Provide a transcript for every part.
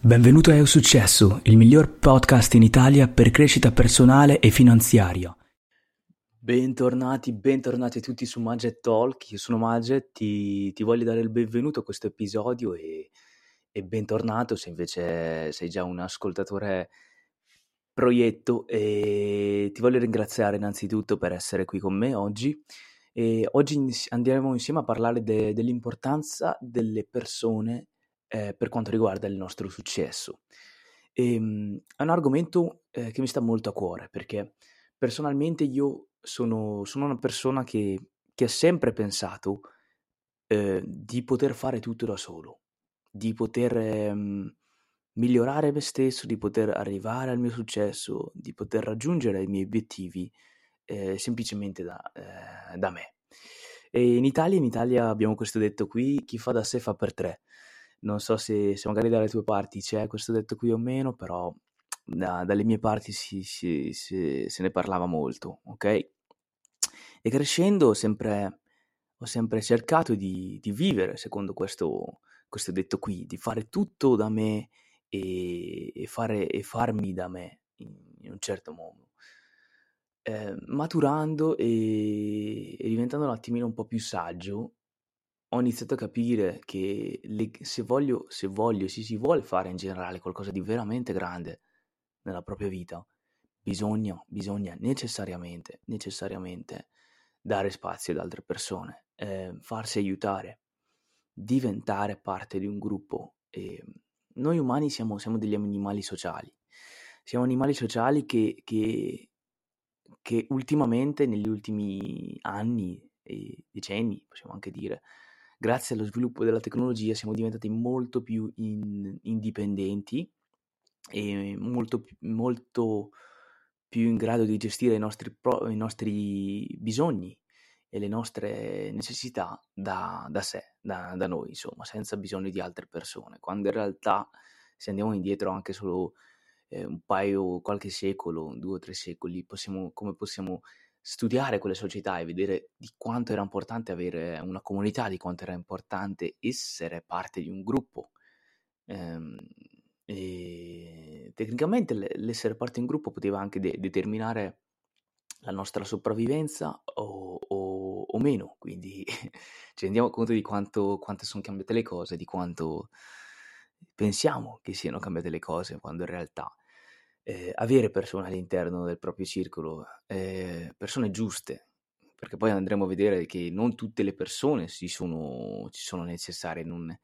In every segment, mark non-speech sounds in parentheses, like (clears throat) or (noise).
Benvenuto a Eu Successo, il miglior podcast in Italia per crescita personale e finanziaria. Bentornati, bentornati tutti su Maget Talk, io sono Maget, ti, ti voglio dare il benvenuto a questo episodio e, e bentornato se invece sei già un ascoltatore proietto. E ti voglio ringraziare innanzitutto per essere qui con me oggi. E oggi andiamo insieme a parlare de- dell'importanza delle persone eh, per quanto riguarda il nostro successo. E, ehm, è un argomento eh, che mi sta molto a cuore perché personalmente io sono, sono una persona che, che, ha sempre pensato eh, di poter fare tutto da solo, di poter ehm, migliorare me stesso, di poter arrivare al mio successo, di poter raggiungere i miei obiettivi eh, semplicemente da, eh, da me. E in Italia, in Italia abbiamo questo detto qui, chi fa da sé fa per tre non so se, se magari dalle tue parti c'è questo detto qui o meno, però da, dalle mie parti si, si, si, se ne parlava molto, ok? E crescendo sempre, ho sempre cercato di, di vivere secondo questo, questo, detto qui, di fare tutto da me e, e, fare, e farmi da me in, in un certo modo. Eh, maturando e, e diventando un attimino un po' più saggio, ho iniziato a capire che le, se voglio, se voglio, se si vuole fare in generale qualcosa di veramente grande nella propria vita, bisogna, bisogna necessariamente, necessariamente dare spazio ad altre persone, eh, farsi aiutare, diventare parte di un gruppo. E noi umani siamo, siamo degli animali sociali, siamo animali sociali che, che, che ultimamente, negli ultimi anni e decenni, possiamo anche dire, grazie allo sviluppo della tecnologia siamo diventati molto più in, indipendenti e molto, molto, più in grado di gestire i nostri, pro, i nostri bisogni e le nostre necessità da, da sé, da, da, noi, insomma, senza bisogno di altre persone, quando in realtà se andiamo indietro anche solo eh, un paio, qualche secolo, due o tre secoli, possiamo, come possiamo studiare quelle società e vedere di quanto era importante avere una comunità, di quanto era importante essere parte di un gruppo. Ehm, tecnicamente l'essere parte di un gruppo poteva anche de- determinare la nostra sopravvivenza o, o, o meno, quindi (laughs) ci rendiamo conto di quanto, quanto sono cambiate le cose, di quanto pensiamo che siano cambiate le cose, quando in realtà eh, avere persone all'interno del proprio circolo, eh, persone giuste, perché poi andremo a vedere che non tutte le persone ci sono, ci sono necessarie non,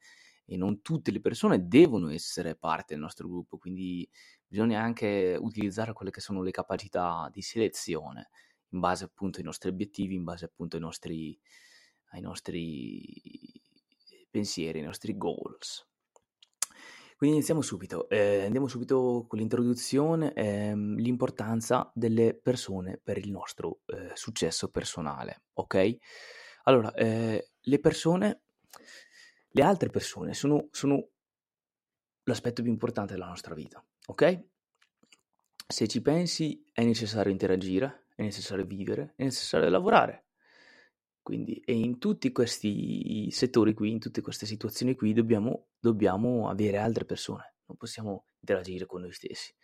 e non tutte le persone devono essere parte del nostro gruppo, quindi bisogna anche utilizzare quelle che sono le capacità di selezione in base appunto ai nostri obiettivi, in base appunto ai nostri, ai nostri pensieri, ai nostri goals. Quindi iniziamo subito, eh, andiamo subito con l'introduzione, ehm, l'importanza delle persone per il nostro eh, successo personale, ok? Allora, eh, le persone, le altre persone sono, sono l'aspetto più importante della nostra vita, ok? Se ci pensi è necessario interagire, è necessario vivere, è necessario lavorare. Quindi, e in tutti questi settori qui, in tutte queste situazioni qui, dobbiamo, dobbiamo avere altre persone, non possiamo interagire con noi stessi,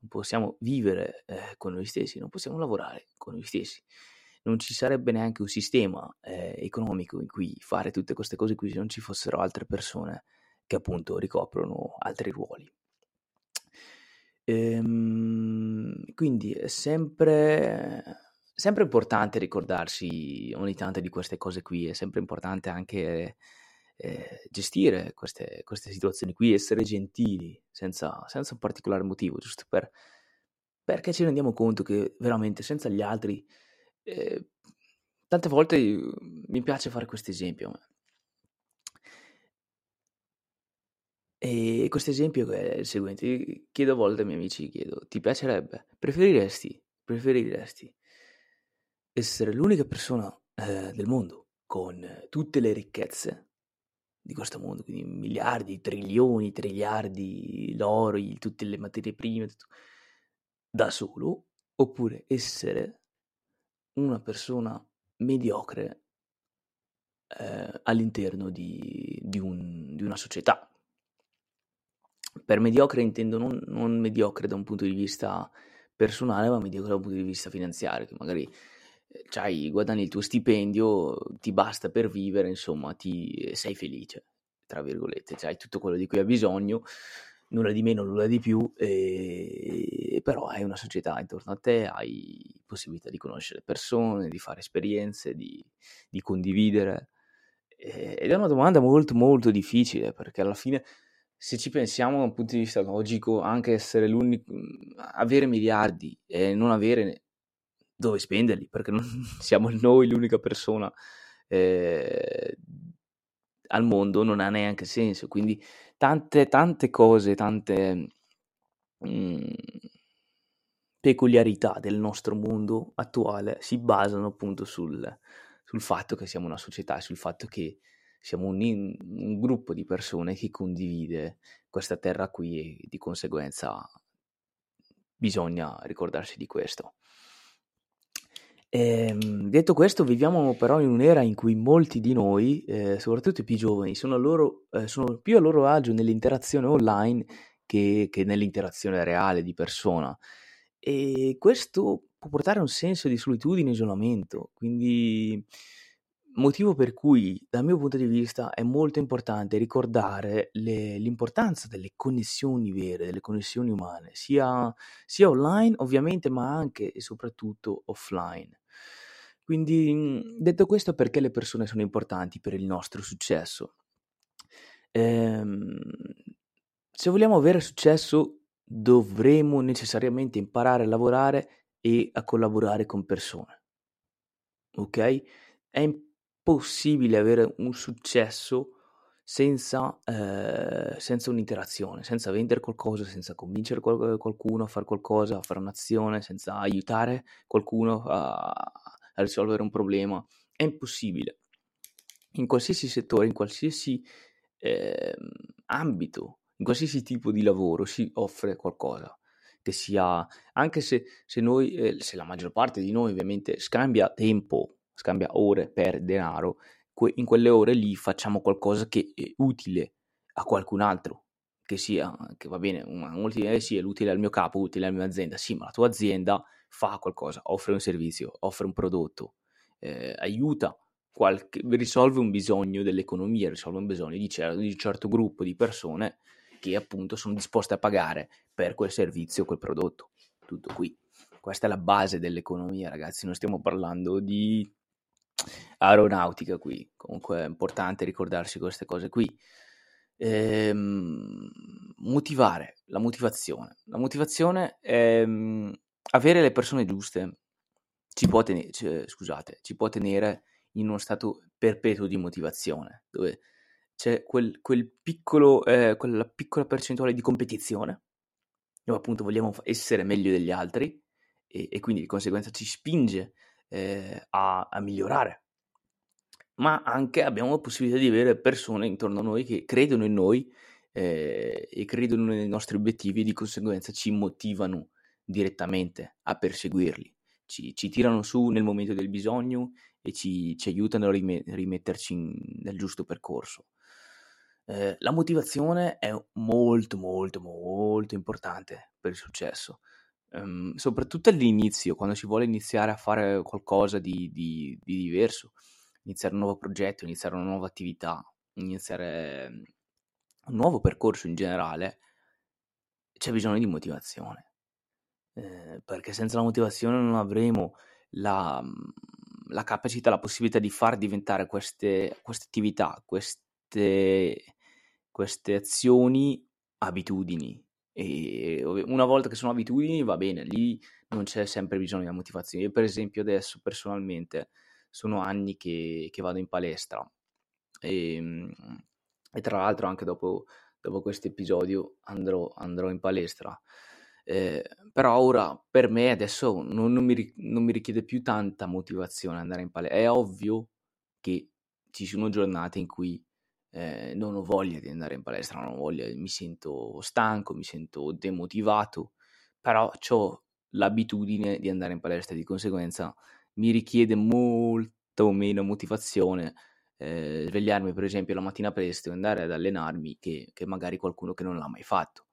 non possiamo vivere eh, con noi stessi, non possiamo lavorare con noi stessi. Non ci sarebbe neanche un sistema eh, economico in cui fare tutte queste cose qui se non ci fossero altre persone che appunto ricoprono altri ruoli. Ehm, quindi è sempre sempre importante ricordarsi ogni tanto di queste cose qui, è sempre importante anche eh, gestire queste, queste, situazioni qui, essere gentili senza, senza un particolare motivo, giusto per, perché ci rendiamo conto che veramente senza gli altri, eh, tante volte mi piace fare questo esempio. E questo esempio è il seguente, chiedo a volte ai miei amici, chiedo, ti piacerebbe, preferiresti, preferiresti essere l'unica persona eh, del mondo con tutte le ricchezze di questo mondo, quindi miliardi, trilioni, triliardi, l'oro, tutte le materie prime, tutto, da solo, oppure essere una persona mediocre eh, all'interno di, di, un, di, una società. per mediocre intendo non, non mediocre da un punto di vista personale, ma mediocre da un punto di vista finanziario, che magari c'hai, guadagni il tuo stipendio, ti basta per vivere, insomma, ti, sei felice, tra virgolette, hai tutto quello di cui hai bisogno, nulla di meno, nulla di più, e, però hai una società intorno a te, hai possibilità di conoscere persone, di fare esperienze, di, di condividere. Ed è una domanda molto molto difficile perché alla fine se ci pensiamo da un punto di vista logico, anche essere l'unico, avere miliardi e non avere dove spenderli, perché non (laughs) siamo noi l'unica persona eh, al mondo, non ha neanche senso. Quindi tante, tante cose, tante mh, mm, peculiarità del nostro mondo attuale si basano appunto sul, sul fatto che siamo una società, sul fatto che siamo un, un, gruppo di persone che condivide questa terra qui e di conseguenza bisogna ricordarsi di questo. Ehm, detto questo, viviamo però in un'era in cui molti di noi, eh, soprattutto i più giovani, sono, loro, eh, sono, più a loro agio nell'interazione online che, che, nell'interazione reale di persona. E questo può portare a un senso di solitudine e isolamento. Quindi Motivo per cui, dal mio punto di vista, è molto importante ricordare le, l'importanza delle connessioni vere, delle connessioni umane, sia, sia online ovviamente, ma anche e soprattutto offline. Quindi, mhmm, detto questo, perché le persone sono importanti per il nostro successo? Ehm, se vogliamo avere successo, dovremo necessariamente imparare a lavorare e a collaborare con persone. Ok? È importante possibile avere un successo senza, eh, senza un'interazione, senza vendere qualcosa, senza convincere qual- qualcuno a fare qualcosa, a fare un'azione, senza aiutare qualcuno a, a risolvere un problema. È impossibile. In qualsiasi settore, in qualsiasi eh, ambito, in qualsiasi tipo di lavoro si offre qualcosa che sia, anche se, se noi, eh, se la maggior parte di noi ovviamente scambia tempo scambia ore per denaro, in quelle ore lì facciamo qualcosa che è utile a qualcun altro, che sia, che va bene, utile, eh sì, utile al mio capo, utile alla mia azienda, sì, ma la tua azienda fa qualcosa, offre un servizio, offre un prodotto, eh, aiuta, qualche, risolve un bisogno dell'economia, risolve un bisogno di, cer- di un certo gruppo di persone che appunto sono disposte a pagare per quel servizio, quel prodotto. Tutto qui. Questa è la base dell'economia, ragazzi. Non stiamo parlando di aeronautica qui, comunque è importante ricordarsi queste cose qui. Ehm, motivare, la motivazione. La motivazione è um, avere le persone giuste, ci può, tenere, cioè, scusate, ci può tenere in uno stato perpetuo di motivazione, dove c'è quel, quel piccolo, eh, quella piccola percentuale di competizione, dove appunto vogliamo essere meglio degli altri e, e quindi di conseguenza ci spinge eh, a, a migliorare. Ma anche abbiamo la possibilità di avere persone intorno a noi che credono in noi eh, e credono nei nostri obiettivi e di conseguenza ci motivano direttamente a perseguirli. Ci, ci tirano su nel momento del bisogno e ci, ci aiutano a rime- rimetterci in, nel giusto percorso. Eh, la motivazione è molto molto molto importante per il successo um, soprattutto all'inizio, quando si vuole iniziare a fare qualcosa di, di, di, diverso, iniziare un nuovo progetto, iniziare una nuova attività, iniziare mhmm, un nuovo percorso in generale, c'è bisogno di motivazione. Eh, perché senza la motivazione non avremo la, mhmm, la, capacità, la possibilità di far diventare queste, queste attività, queste, queste azioni abitudini, e una volta che sono abitudini va bene, lì non c'è sempre bisogno di motivazione. Io per esempio adesso personalmente sono anni che, che vado in palestra e, ehm, e, tra l'altro anche dopo, dopo questo episodio andrò, andrò in palestra. Eh, però ora per me adesso non, non, mi, non mi richiede più tanta motivazione andare in palestra. È ovvio che ci sono giornate in cui eh, non ho voglia di andare in palestra, non ho voglia, mi sento stanco, mi sento demotivato, però ho l'abitudine di andare in palestra, di conseguenza mi richiede molto meno motivazione eh, svegliarmi per esempio la mattina presto e andare ad allenarmi che, che magari qualcuno che non l'ha mai fatto.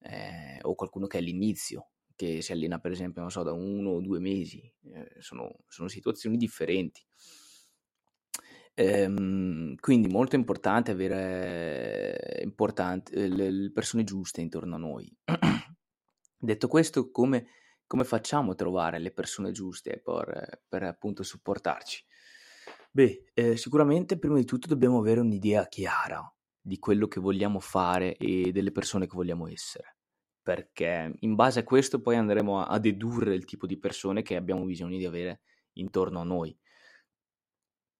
eh, o qualcuno che è all'inizio, che si allena per esempio, non so, da uno o due mesi, eh, sono, sono, situazioni differenti. Ehm, quindi molto importante avere importante, le, le, persone giuste intorno a noi. (clears throat) Detto questo, come, come, facciamo a trovare le persone giuste per, per appunto supportarci? Beh, eh, sicuramente prima di tutto dobbiamo avere un'idea chiara di quello che vogliamo fare e delle persone che vogliamo essere perché in base a questo poi andremo a, a dedurre il tipo di persone che abbiamo bisogno di avere intorno a noi.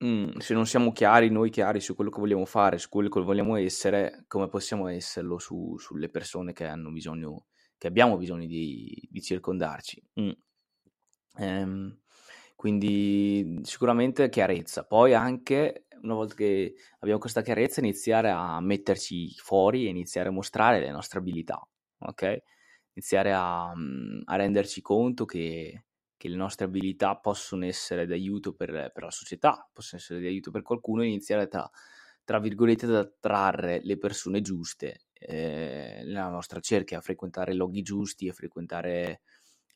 Mm, se non siamo chiari, noi chiari su quello che vogliamo fare, su quello che vogliamo essere, come possiamo esserlo su, sulle persone che hanno bisogno, che abbiamo bisogno di, di circondarci? Mm. Ehm, quindi sicuramente chiarezza. Poi anche una volta che abbiamo questa chiarezza iniziare a metterci fuori e iniziare a mostrare le nostre abilità ok? Iniziare a, mhmm, a renderci conto che, che, le nostre abilità possono essere d'aiuto per, per, la società, possono essere di aiuto per qualcuno e iniziare tra, tra virgolette ad attrarre le persone giuste eh, nella nostra cerchia, a frequentare loghi giusti, a frequentare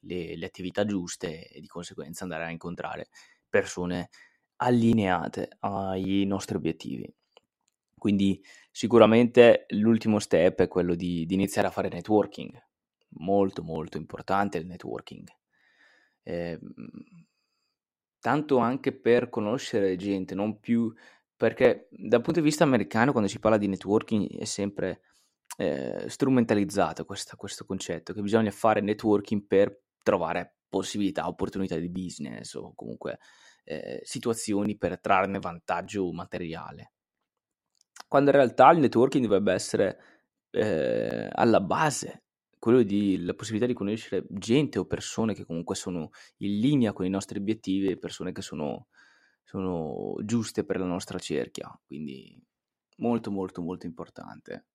le, le attività giuste e di conseguenza andare a incontrare persone allineate ai nostri obiettivi. Quindi sicuramente l'ultimo step è quello di, di iniziare a fare networking, molto molto importante il networking. Eh, tanto anche per conoscere gente, non più perché dal punto di vista americano quando si parla di networking è sempre eh, strumentalizzato questa, questo concetto, che bisogna fare networking per trovare possibilità, opportunità di business o comunque eh, situazioni per trarne vantaggio materiale quando in realtà il networking dovrebbe essere eh, alla base quello di la possibilità di conoscere gente o persone che comunque sono in linea con i nostri obiettivi e persone che sono, sono giuste per la nostra cerchia. Quindi molto molto molto importante.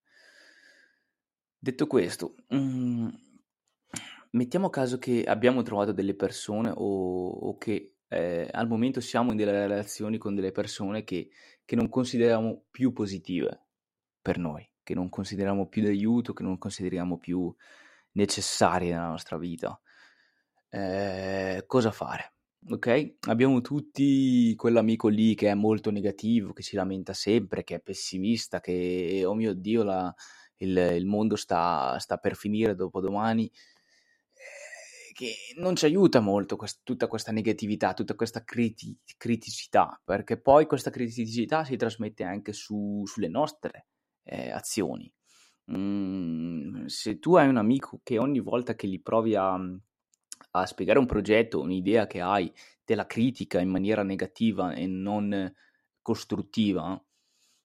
Detto questo, mm, mettiamo caso che abbiamo trovato delle persone o, o che eh, al momento siamo in delle relazioni con delle persone che, che non consideriamo più positive per noi, che non consideriamo più d'aiuto, che non consideriamo più necessarie nella nostra vita. Eh, cosa fare? Ok? Abbiamo tutti quell'amico lì che è molto negativo, che si lamenta sempre, che è pessimista, che oh mio Dio, la, il, il, mondo sta, sta per finire dopo domani che non ci aiuta molto quest- tutta questa negatività, tutta questa criti- criticità, perché poi questa criticità si trasmette anche su- sulle nostre eh, azioni. Mm, se tu hai un amico che ogni volta che gli provi a, a spiegare un progetto, un'idea che hai, te la critica in maniera negativa e non costruttiva,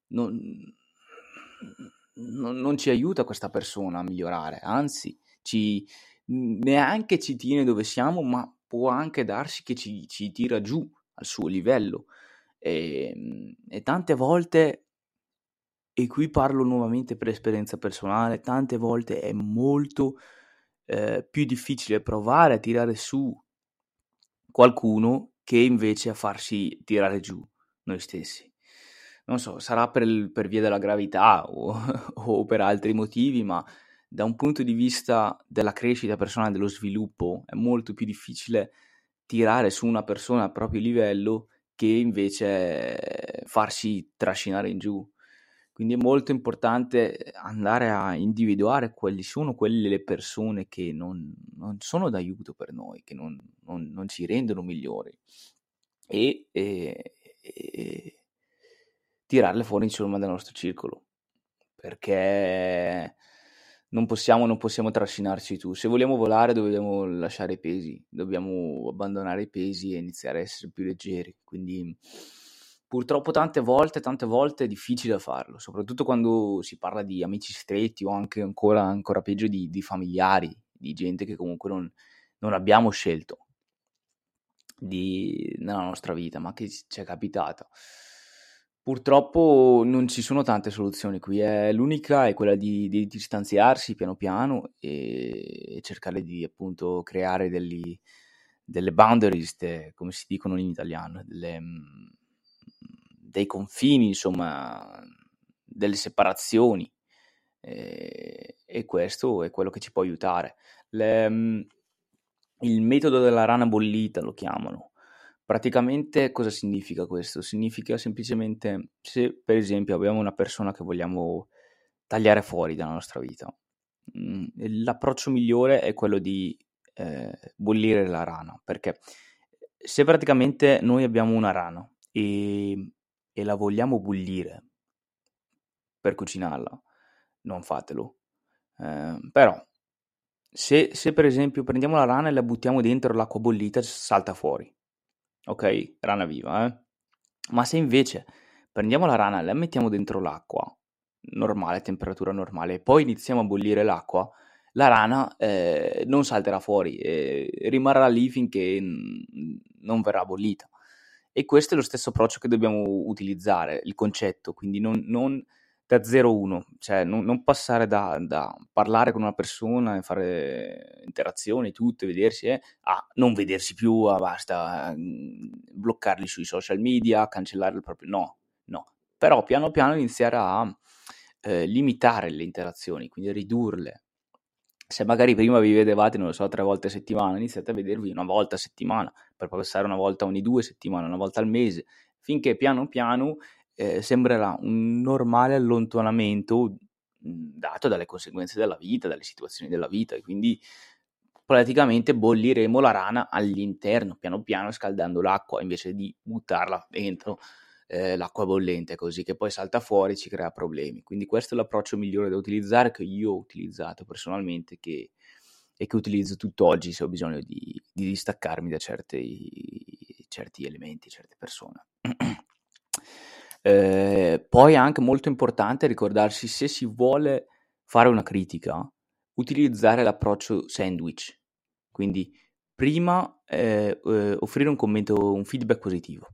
non, non, non ci aiuta questa persona a migliorare, anzi ci, neanche ci tiene dove siamo, ma può anche darsi che ci, ci tira giù al suo livello. E, ehm, e, tante volte, e qui parlo nuovamente per esperienza personale, tante volte è molto eh, più difficile provare a tirare su qualcuno che invece a farsi tirare giù noi stessi. Non so, sarà per, per via della gravità o, (laughs) o per altri motivi, ma da un punto di vista della crescita personale, dello sviluppo, è molto più difficile tirare su una persona al proprio livello che invece farsi trascinare in giù. Quindi è molto importante andare a individuare quali sono quelle le persone che non, non sono d'aiuto per noi, che non, non, non ci rendono migliori e, e, e tirarle fuori insomma dal nostro circolo. Perché non possiamo, non possiamo trascinarci tu. Se vogliamo volare dobbiamo lasciare i pesi, dobbiamo abbandonare i pesi e iniziare a essere più leggeri. Quindi purtroppo tante volte, tante volte è difficile farlo, soprattutto quando si parla di amici stretti o anche ancora, ancora peggio di, di familiari, di gente che comunque non, non abbiamo scelto di, nella nostra vita, ma che ci è capitata. Purtroppo non ci sono tante soluzioni qui, eh. l'unica è quella di, di distanziarsi piano piano e, e cercare di appunto creare degli, delle boundaries, de, come si dicono in italiano, delle, mm, dei confini, insomma, delle separazioni. E, e questo è quello che ci può aiutare. Le, mm, il metodo della rana bollita lo chiamano. Praticamente cosa significa questo? Significa semplicemente se per esempio abbiamo una persona che vogliamo tagliare fuori dalla nostra vita, mm, l'approccio migliore è quello di eh, bollire la rana, perché se praticamente noi abbiamo una rana e, e la vogliamo bollire per cucinarla, non fatelo. Eh, però, se, se, per esempio prendiamo la rana e la buttiamo dentro l'acqua bollita, salta fuori. Ok? Rana viva, eh? Ma se invece prendiamo la rana e la mettiamo dentro l'acqua, normale, temperatura normale, e poi iniziamo a bollire l'acqua, la rana eh, non salterà fuori, eh, rimarrà lì finché non verrà bollita. E questo è lo stesso approccio che dobbiamo utilizzare, il concetto, quindi non, non da 0-1, cioè non, non passare da, da, parlare con una persona e fare interazioni, tutto, vedersi, eh, a non vedersi più, a basta mh, bloccarli sui social media, cancellare il proprio... No, no. Però piano piano iniziare a eh, limitare le interazioni, quindi ridurle. Se magari prima vi vedevate, non lo so, tre volte a settimana, iniziate a vedervi una volta a settimana, per passare una volta ogni due settimane, una volta al mese, finché piano piano eh, sembrerà un normale allontanamento mhmm, dato dalle conseguenze della vita, dalle situazioni della vita e quindi praticamente bolliremo la rana all'interno, piano piano scaldando l'acqua invece di buttarla dentro eh, l'acqua bollente così che poi salta fuori e ci crea problemi. Quindi questo è l'approccio migliore da utilizzare che io ho utilizzato personalmente che, e che utilizzo tutt'oggi se ho bisogno di, di distaccarmi da certi, certi elementi, certe persone. (clears throat) Eh, poi è anche molto importante ricordarsi se si vuole fare una critica, utilizzare l'approccio sandwich. Quindi prima eh, eh, offrire un commento, un feedback positivo,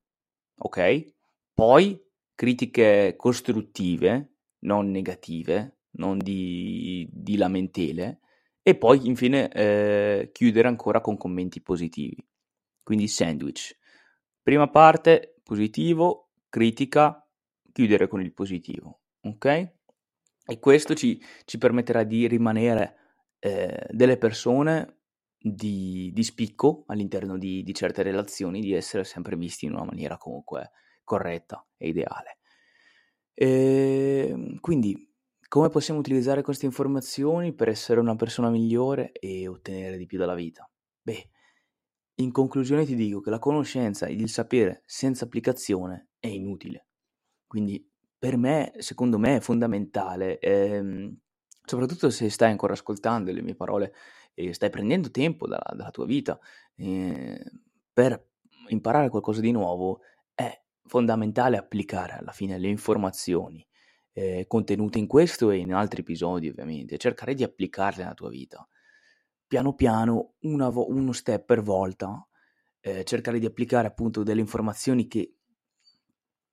ok? Poi critiche costruttive, non negative, non di, di lamentele, e poi infine eh, chiudere ancora con commenti positivi. Quindi sandwich. Prima parte positivo, critica, chiudere con il positivo, ok? E questo ci, ci permetterà di rimanere eh, delle persone di, di, spicco all'interno di, di certe relazioni, di essere sempre visti in una maniera comunque corretta e ideale. E, ehm, quindi, come possiamo utilizzare queste informazioni per essere una persona migliore e ottenere di più dalla vita? Beh, in conclusione ti dico che la conoscenza ed il sapere senza applicazione è inutile. Quindi per me, secondo me, è fondamentale, ehm, soprattutto se stai ancora ascoltando le mie parole e stai prendendo tempo dalla, dalla tua vita eh, per imparare qualcosa di nuovo, è fondamentale applicare alla fine le informazioni eh, contenute in questo e in altri episodi, ovviamente, cercare di applicarle nella tua vita. Piano piano, vo- uno step per volta, eh, cercare di applicare appunto delle informazioni che,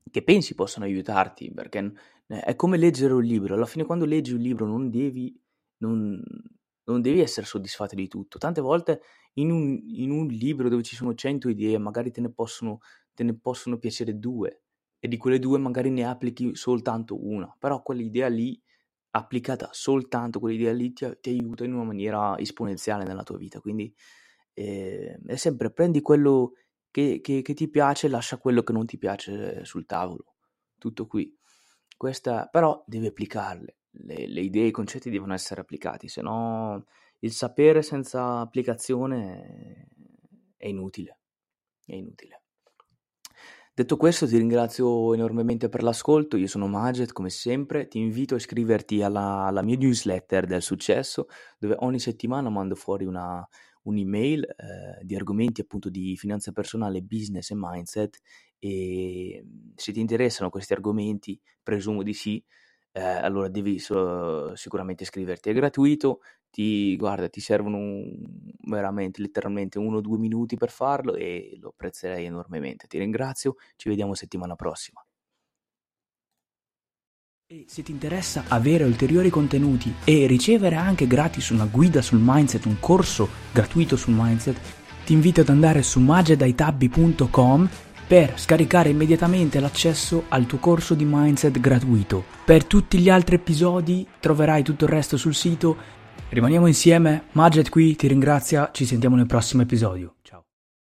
che pensi possano aiutarti, perché eh, è come leggere un libro, alla fine quando leggi un libro non devi, non, non devi essere soddisfatto di tutto, tante volte in un, in un libro dove ci sono 100 idee magari te ne, possono, te ne possono piacere due e di quelle due magari ne applichi soltanto una, però quell'idea lì applicata soltanto quell'idea lì ti, ti aiuta in una maniera esponenziale nella tua vita. Quindi eh, è sempre prendi quello che, che, che, ti piace e lascia quello che non ti piace sul tavolo. Tutto qui. Questa, però devi applicarle. Le, le idee, i concetti devono essere applicati, se no il sapere senza applicazione è inutile. È inutile. Detto questo ti ringrazio enormemente per l'ascolto, io sono Maget come sempre, ti invito a iscriverti alla, alla mia newsletter del successo dove ogni settimana mando fuori una, un'email eh, di argomenti appunto di finanza personale, business e mindset e se ti interessano questi argomenti, presumo di sì, eh, allora devi so, sicuramente iscriverti, è gratuito, ti, guarda, ti servono veramente, letteralmente uno o due minuti per farlo e lo apprezzerei enormemente. Ti ringrazio, ci vediamo settimana prossima. E se ti interessa avere ulteriori contenuti e ricevere anche gratis una guida sul mindset, un corso gratuito sul mindset, ti invito ad andare su magedaitabbi.com per scaricare immediatamente l'accesso al tuo corso di mindset gratuito. Per tutti gli altri episodi troverai tutto il resto sul sito. Rimaniamo insieme, Maget qui ti ringrazia, ci sentiamo nel prossimo episodio.